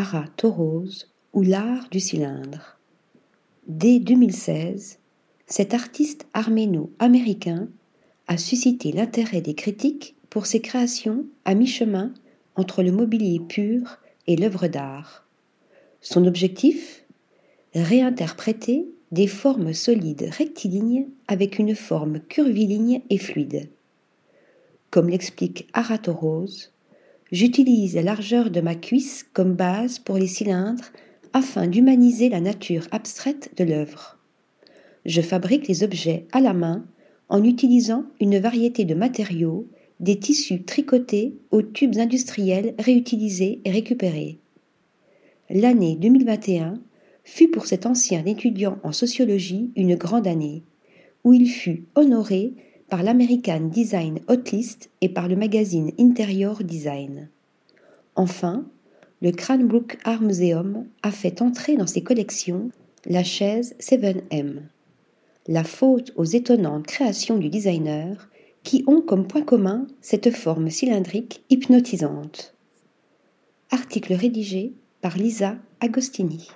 Ara Torose ou l'art du cylindre. Dès 2016, cet artiste arméno-américain a suscité l'intérêt des critiques pour ses créations à mi-chemin entre le mobilier pur et l'œuvre d'art. Son objectif? Réinterpréter des formes solides rectilignes avec une forme curviligne et fluide. Comme l'explique Aratorose, j'utilise la largeur de ma cuisse comme base pour les cylindres afin d'humaniser la nature abstraite de l'œuvre. Je fabrique les objets à la main en utilisant une variété de matériaux, des tissus tricotés aux tubes industriels réutilisés et récupérés. L'année 2021 fut pour cet ancien étudiant en sociologie une grande année, où il fut honoré par l'American Design Hotlist et par le magazine Interior Design. Enfin, le Cranbrook Art Museum a fait entrer dans ses collections la chaise 7M. La faute aux étonnantes créations du designer qui ont comme point commun cette forme cylindrique hypnotisante. Article rédigé par Lisa Agostini.